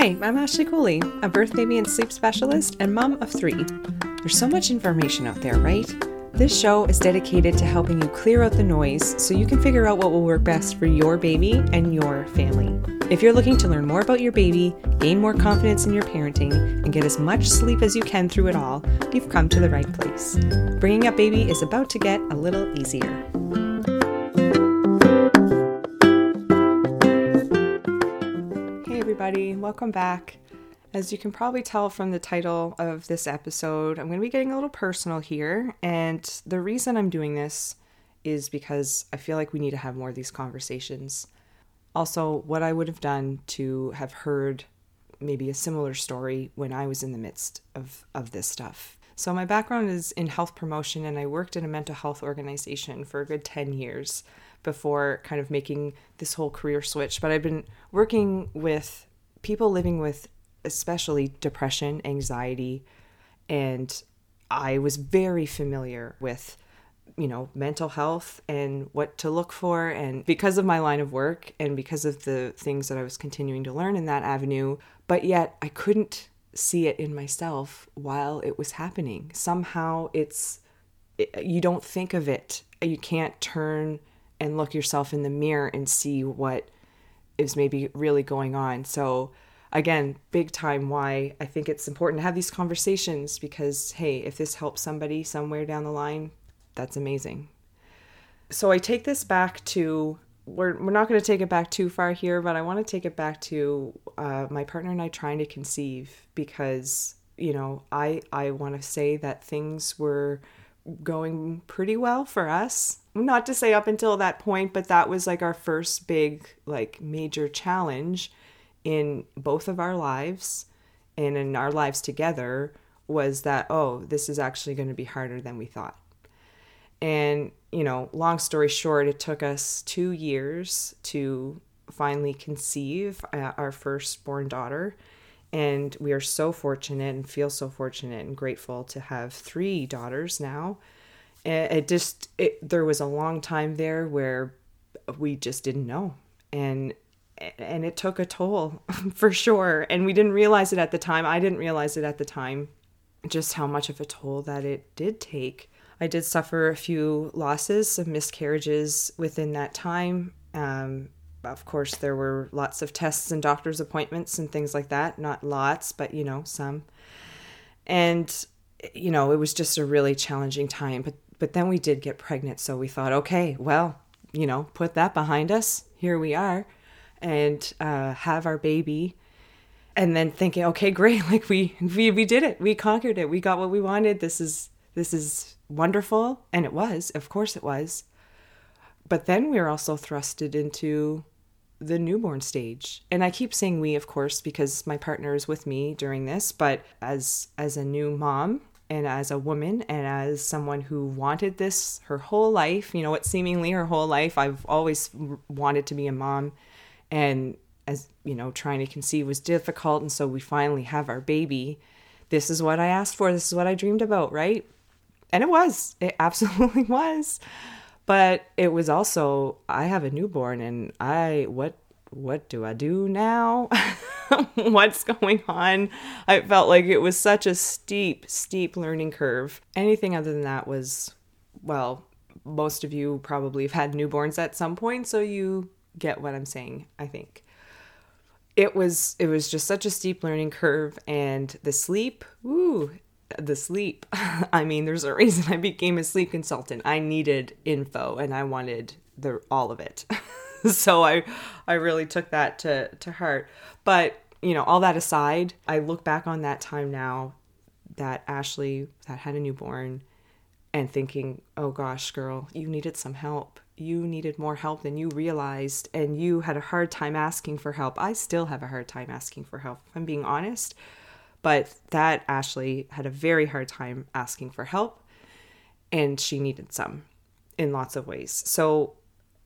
Hi, I'm Ashley Cooley, a birth, baby, and sleep specialist and mom of three. There's so much information out there, right? This show is dedicated to helping you clear out the noise so you can figure out what will work best for your baby and your family. If you're looking to learn more about your baby, gain more confidence in your parenting, and get as much sleep as you can through it all, you've come to the right place. Bringing up baby is about to get a little easier. Everybody, welcome back. As you can probably tell from the title of this episode, I'm going to be getting a little personal here. And the reason I'm doing this is because I feel like we need to have more of these conversations. Also, what I would have done to have heard maybe a similar story when I was in the midst of, of this stuff. So, my background is in health promotion, and I worked in a mental health organization for a good 10 years before kind of making this whole career switch. But I've been working with people living with especially depression, anxiety, and I was very familiar with you know mental health and what to look for. And because of my line of work and because of the things that I was continuing to learn in that avenue but yet I couldn't see it in myself while it was happening. Somehow it's it, you don't think of it. You can't turn and look yourself in the mirror and see what is maybe really going on so again, big time why I think it's important to have these conversations because, hey, if this helps somebody somewhere down the line, that's amazing. So I take this back to, we're, we're not going to take it back too far here, but I want to take it back to uh, my partner and I trying to conceive because, you know, I, I want to say that things were going pretty well for us. Not to say up until that point, but that was like our first big, like, major challenge in both of our lives and in our lives together was that, oh, this is actually going to be harder than we thought. And, you know, long story short, it took us two years to finally conceive uh, our firstborn daughter. And we are so fortunate and feel so fortunate and grateful to have three daughters now. It just, it, there was a long time there where we just didn't know. And and it took a toll for sure. And we didn't realize it at the time. I didn't realize it at the time, just how much of a toll that it did take. I did suffer a few losses, some miscarriages within that time. Um, of course, there were lots of tests and doctor's appointments and things like that. Not lots, but you know, some. And you know, it was just a really challenging time. But but then we did get pregnant, so we thought, okay, well, you know, put that behind us. Here we are and uh, have our baby. And then thinking okay great like we, we we did it. We conquered it. We got what we wanted. This is this is wonderful. And it was. Of course it was. But then we were also thrusted into the newborn stage. And i keep saying we of course because my partner is with me during this. But as as a new mom and as a woman and as someone who wanted this her whole life you know what seemingly her whole life i've always wanted to be a mom. And as you know trying to conceive was difficult. And so we finally have our baby. This is what i asked for. This is what i dreamed about right? And it was. It absolutely was. But it was also i have a newborn and i what what do i do now what's going on i felt like it was such a steep steep learning curve anything other than that was well most of you probably have had newborns at some point so you get what I'm saying, I think. It was it was just such a steep learning curve and the sleep, ooh, the sleep. I mean, there's a reason I became a sleep consultant. I needed info and I wanted the all of it. so I I really took that to to heart. But, you know, all that aside, I look back on that time now that Ashley that had a newborn and thinking, "Oh gosh, girl, you needed some help you needed more help than you realized and you had a hard time asking for help. I still have a hard time asking for help, if I'm being honest. But that Ashley had a very hard time asking for help and she needed some in lots of ways. So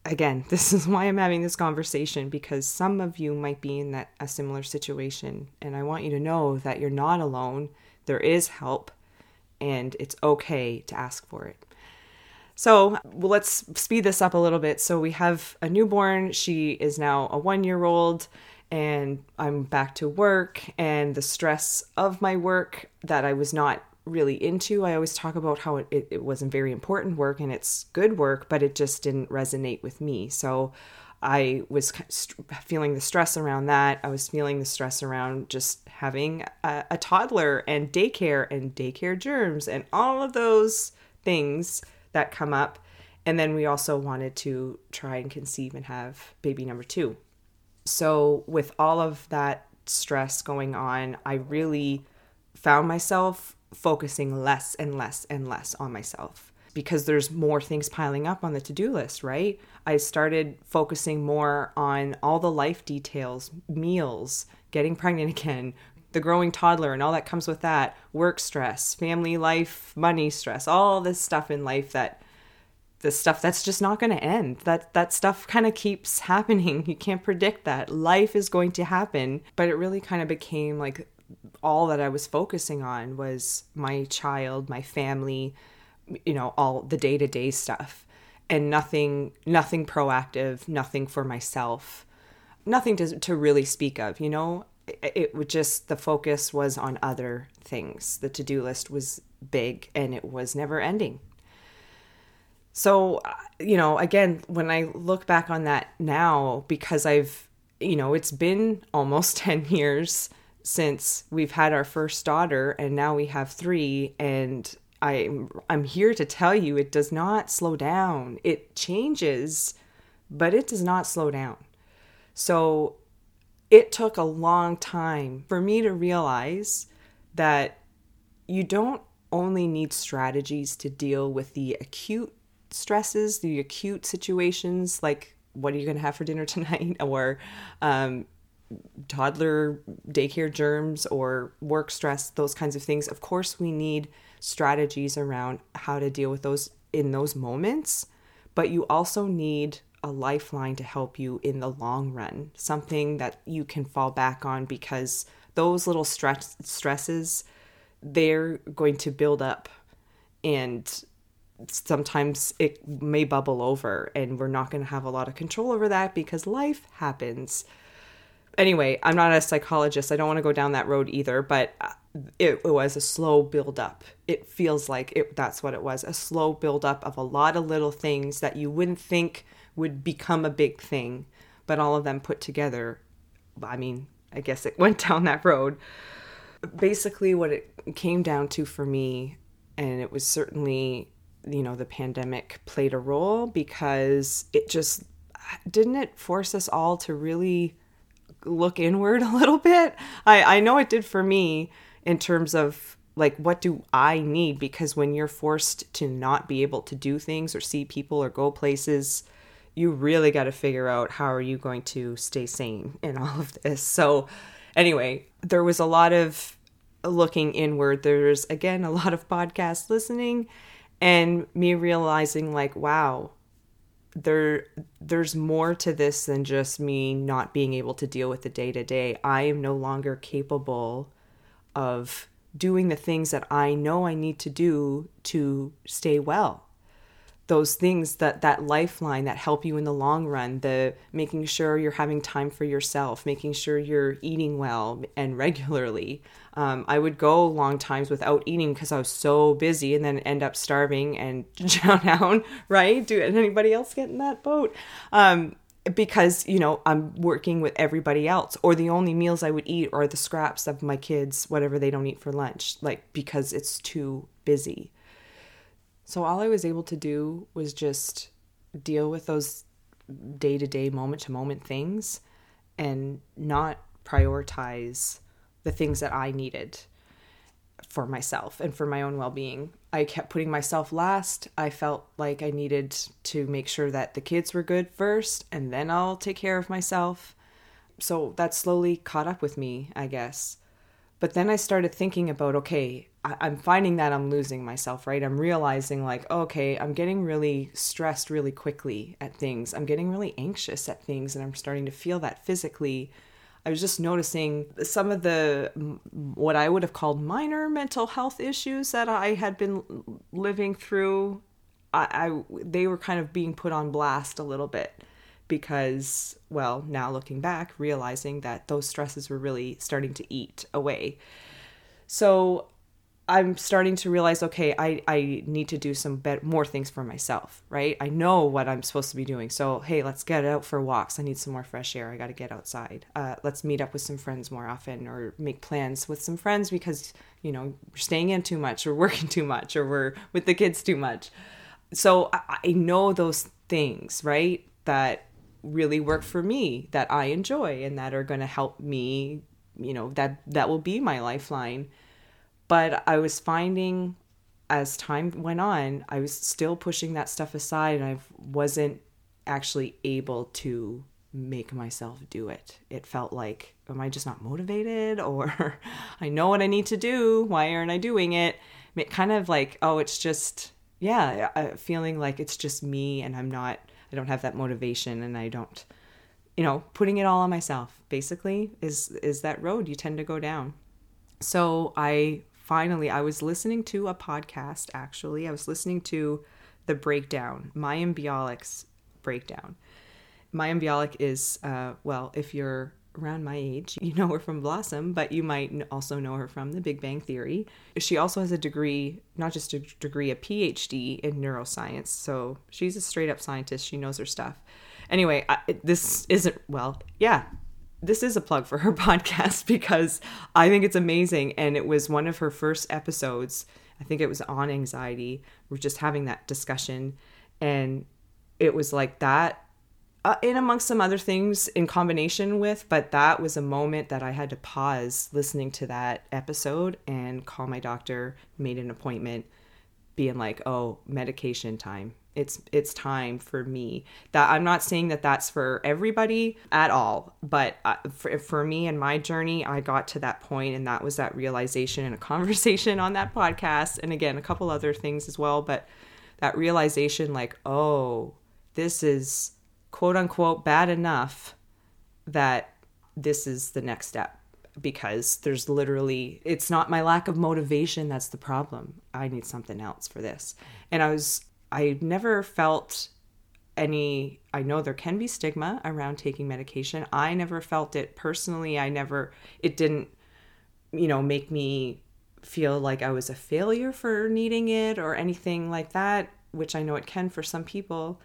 again, this is why I'm having this conversation because some of you might be in that a similar situation and I want you to know that you're not alone. There is help and it's okay to ask for it. So well, let's speed this up a little bit. So we have a newborn. She is now a one year old. and I'm back to work and the stress of my work that I was not really into. I always talk about how it, it, it wasn't very important work and it's good work, but it just didn't resonate with me. So I was feeling the stress around that. I was feeling the stress around just having a, a toddler and daycare and daycare germs and all of those things that come up. And then we also wanted to try and conceive and have baby number two. So, with all of that stress going on, I really found myself focusing less and less and less on myself because there's more things piling up on the to do list, right? I started focusing more on all the life details, meals, getting pregnant again, the growing toddler, and all that comes with that, work stress, family life, money stress, all this stuff in life that the stuff that's just not going to end. That that stuff kind of keeps happening. You can't predict that. Life is going to happen, but it really kind of became like all that I was focusing on was my child, my family, you know, all the day-to-day stuff and nothing nothing proactive, nothing for myself. Nothing to to really speak of, you know? It, would just the focus was on other things. The to-do list was big and it was never ending. So, uh, you know, again, when I look back on that now because I've you know, it's been almost 10 years since we've had our first daughter and now we have 3 and I I'm here to tell you it does not slow down. It changes, but it does not slow down. So it took a long time for me to realize that you don't only need strategies to deal with the acute stresses, the acute situations like what are you going to have for dinner tonight or um, toddler daycare germs or work stress, those kinds of things. Of course, we need strategies around how to deal with those in those moments, but you also need a lifeline to help you in the long run, something that you can fall back on because those little stress stresses they're going to build up and sometimes it may bubble over and we're not going to have a lot of control over that because life happens anyway, I'm not a psychologist. I don't want to go down that road either, but uh, it, it was a slow build up. It feels like it, that's what it was a slow build up of a lot of little things that you wouldn't think would become a big thing, but all of them put together. I mean, I guess it went down that road. Basically, what it came down to for me, and it was certainly, you know, the pandemic played a role because it just didn't it force us all to really look inward a little bit. I, I know it did for me in terms of like what do I need because when you're forced to not be able to do things or see people or go places, you really got to figure out how are you going to stay sane in all of this. So anyway, there was a lot of looking inward. There's again a lot of podcast listening and me realizing like wow, there there's more to this than just me not being able to deal with the day to day. I am no longer capable of doing the things that I know I need to do to stay well those things that that lifeline that help you in the long run the making sure you're having time for yourself making sure you're eating well and regularly. Um, i would go long times without eating because i was so busy and then end up starving and drown out right? Do anybody else get in that boat? Um, because you know i'm working with everybody else or the only meals i would eat are the scraps of my kids whatever they don't eat for lunch like because it's too busy so all I was able to do was just deal with those day to day, moment to moment things and not prioritize the things that I needed for myself and for my own well being. I kept putting myself last. I felt like I needed to make sure that the kids were good first and then I'll take care of myself. So that slowly caught up with me, I guess. But then I started thinking about okay, I, am finding that I'm losing myself, right? I'm realizing, like, okay, I'm getting really stressed really quickly at things. I'm getting really anxious at things, and I'm starting to feel that physically. I was just noticing some of the what I would have called minor mental health issues that I had been living through. I, I they were kind of being put on blast a little bit because, well, now looking back, realizing that those stresses were really starting to eat away. So I'm starting to realize, okay, I, I need to do some more things for myself, right? I know what I'm supposed to be doing. So, hey, let's get out for walks. I need some more fresh air. I got to get outside. Uh, let's meet up with some friends more often or make plans with some friends because, you know, we're staying in too much or working too much or we're with the kids too much. So I, I know those things, right? That really work for me, that I enjoy and that are going to help me, you know, that that will be my lifeline but I was finding as time went on, I was still pushing that stuff aside and I wasn't actually able to make myself do it. It felt like, am I just not motivated? Or I know what I need to do. Why aren't I doing it? it kind of like, oh, it's just, yeah, feeling like it's just me and I'm not, I don't have that motivation and I don't, you know, putting it all on myself basically is, is that road you tend to go down. So I finally, I was listening to a podcast actually. I was listening to the breakdown, Mayim Bialik's breakdown. Mayim Bialik is, uh, well, if you're around my age, you know her from Blossom, but you might also know her from The Big Bang Theory. She also has a degree, not just a degree, a PhD in neuroscience. So she's a straight up scientist. She knows her stuff. Anyway, I, this isn't, well, yeah, this is a plug for her podcast because I think it's amazing. And it was one of her first episodes. I think it was on anxiety. We're just having that discussion. And it was like that, uh, in amongst some other things in combination with, but that was a moment that I had to pause listening to that episode and call my doctor, made an appointment, being like, oh, medication time it's it's time for me. That i'm not saying that that's for everybody at all but uh, for, for me and my journey i got to that point and that was that realization and a conversation on that podcast and again a couple other things as well but that realization like oh this is quote unquote bad enough that this is the next step because there's literally it's not my lack of motivation that's the problem. I need something else for this. And i was I never felt any I know there can be stigma around taking medication. I never felt it personally. I never it didn't you know make me feel like I was a failure for needing it or anything like that, which I know it can for some people.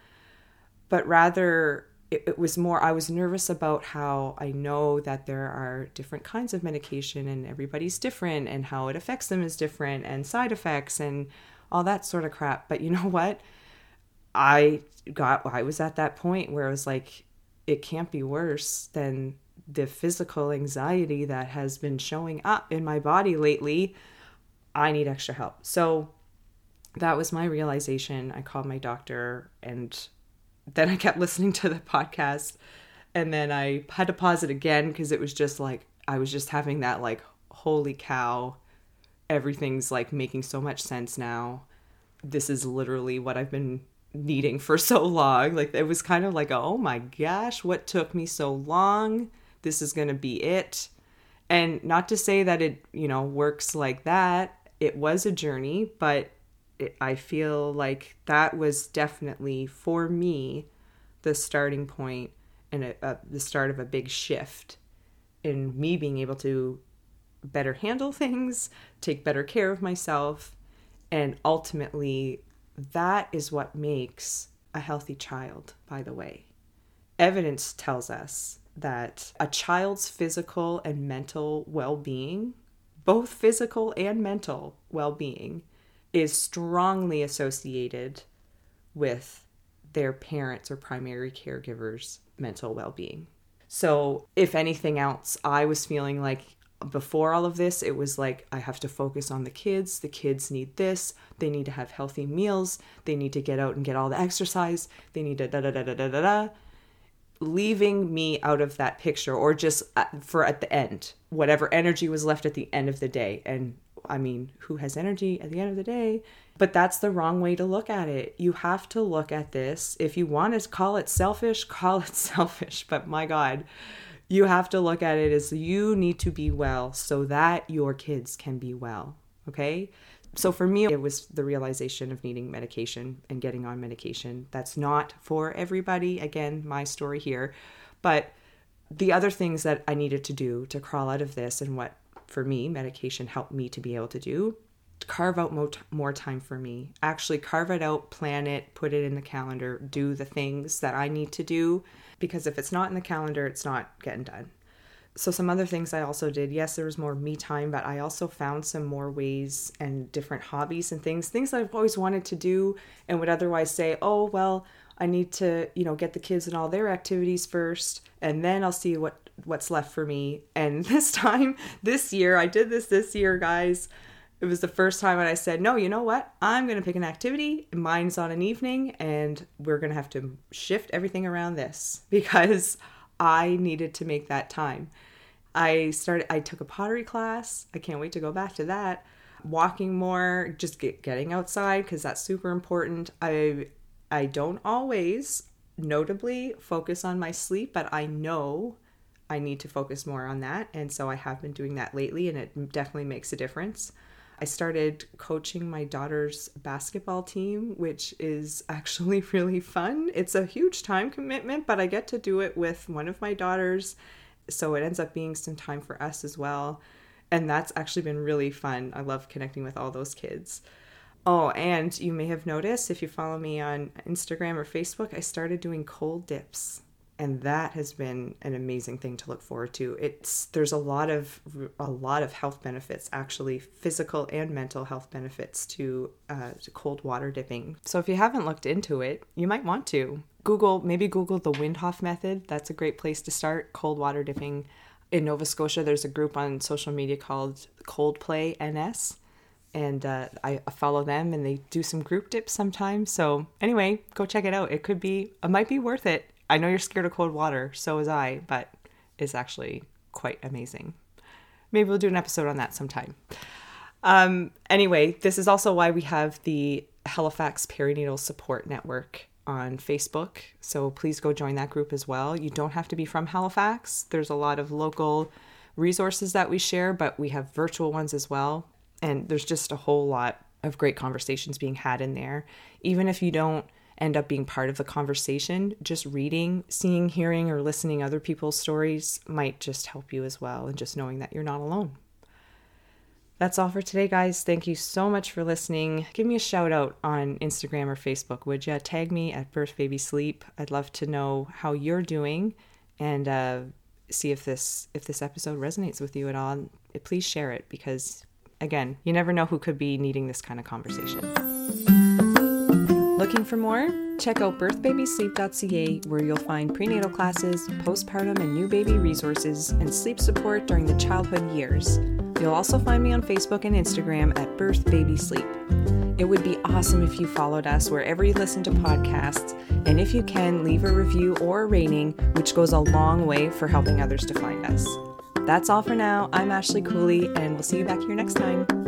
But rather it, it was more I was nervous about how I know that there are different kinds of medication and everybody's different and how it affects them is different and side effects and all that sort of crap. But you know what? I got, I was at that point where I was like, it can't be worse than the physical anxiety that has been showing up in my body lately. I need extra help. So that was my realization. I called my doctor and then I kept listening to the podcast and then I had to pause it again because it was just like I was just having that like holy cow everything's like making so much sense now. This is literally what I've been needing for so long. Like it was kind of like, oh my gosh, what took me so long? This is going to be it. And not to say that it, you know, works like that. It was a journey, but it, I feel like that was definitely for me the starting point and a, a, the start of a big shift in me being able to better handle things, take better care of myself, and ultimately, that is what makes a healthy child, by the way. Evidence tells us that a child's physical and mental well being, both physical and mental well being, is strongly associated with their parents or primary caregivers' mental well being. So, if anything else, I was feeling like before all of this, it was like, I have to focus on the kids. The kids need this. They need to have healthy meals. They need to get out and get all the exercise. They need to da da da da da da da. Leaving me out of that picture, or just uh, for at the end, whatever energy was left at the end of the day. And I mean, who has energy at the end of the day? But that's the wrong way to look at it. You have to look at this. If you want to call it selfish, call it selfish. But my God, you have to look at it as you need to be well so that your kids can be well. Okay? So for me, it was the realization of needing medication and getting on medication. That's not for everybody. Again, my story here. But the other things that I needed to do to crawl out of this and what for me medication helped me to be able to do carve out more, more time for me actually carve it out plan it put it in the calendar do the things that i need to do because if it's not in the calendar it's not getting done. So some other things i also did yes there was more me time but i also found some more ways and different hobbies and things things that i've always wanted to do and would otherwise say oh well i need to you know get the kids and all their activities first and then i'll see what what's left for me. And this time this year i did this this year guys it was the first time when I said, no, you know what? I'm going to pick an activity. Mine's on an evening, and we're going to have to shift everything around this because I needed to make that time. I started, I took a pottery class. I can't wait to go back to that. Walking more, just get, getting outside because that's super important. I, I don't always notably focus on my sleep, but I know I need to focus more on that. And so I have been doing that lately, and it definitely makes a difference. I started coaching my daughter's basketball team, which is actually really fun. It's a huge time commitment, but I get to do it with one of my daughters. So it ends up being some time for us as well. And that's actually been really fun. I love connecting with all those kids. Oh, and you may have noticed if you follow me on Instagram or Facebook, I started doing cold dips and that has been an amazing thing to look forward to it's there's a lot of a lot of health benefits actually physical and mental health benefits to, uh, to cold water dipping so if you haven't looked into it you might want to google maybe google the Wim Hof method that's a great place to start cold water dipping in nova scotia there's a group on social media called cold play ns and uh, I follow them and they do some group dips sometimes. So anyway, go check it out. It could be, it might be worth it. I know you're scared of cold water, so was I, but it's actually quite amazing. Maybe we'll do an episode on that sometime. Um, anyway, this is also why we have the Halifax Perinatal Support Network on Facebook. So please go join that group as well. You don't have to be from Halifax. There's a lot of local resources that we share, but we have virtual ones as well. And there's just a whole lot of great conversations being had in there. Even if you don't end up being part of the conversation, just reading, seeing, hearing, or listening other people's stories might just help you as well, and just knowing that you're not alone. That's all for today, guys. Thank you so much for listening. Give me a shout out on Instagram or Facebook, would you? Tag me at Birth Baby Sleep. I'd love to know how you're doing and uh, see if this if this episode resonates with you at all. Please share it because, again, you never know who could be needing this kind of conversation. Looking for more? Check out birthbabysleep.ca where you'll find prenatal classes, postpartum and new baby resources, and sleep support during the childhood years. You'll also find me on Facebook and Instagram at Birth Sleep. It would be awesome if you followed us wherever you listen to podcasts, and if you can, leave a review or a rating, which goes a long way for helping others to find us. That's all for now. I'm Ashley Cooley, and we'll see you back here next time.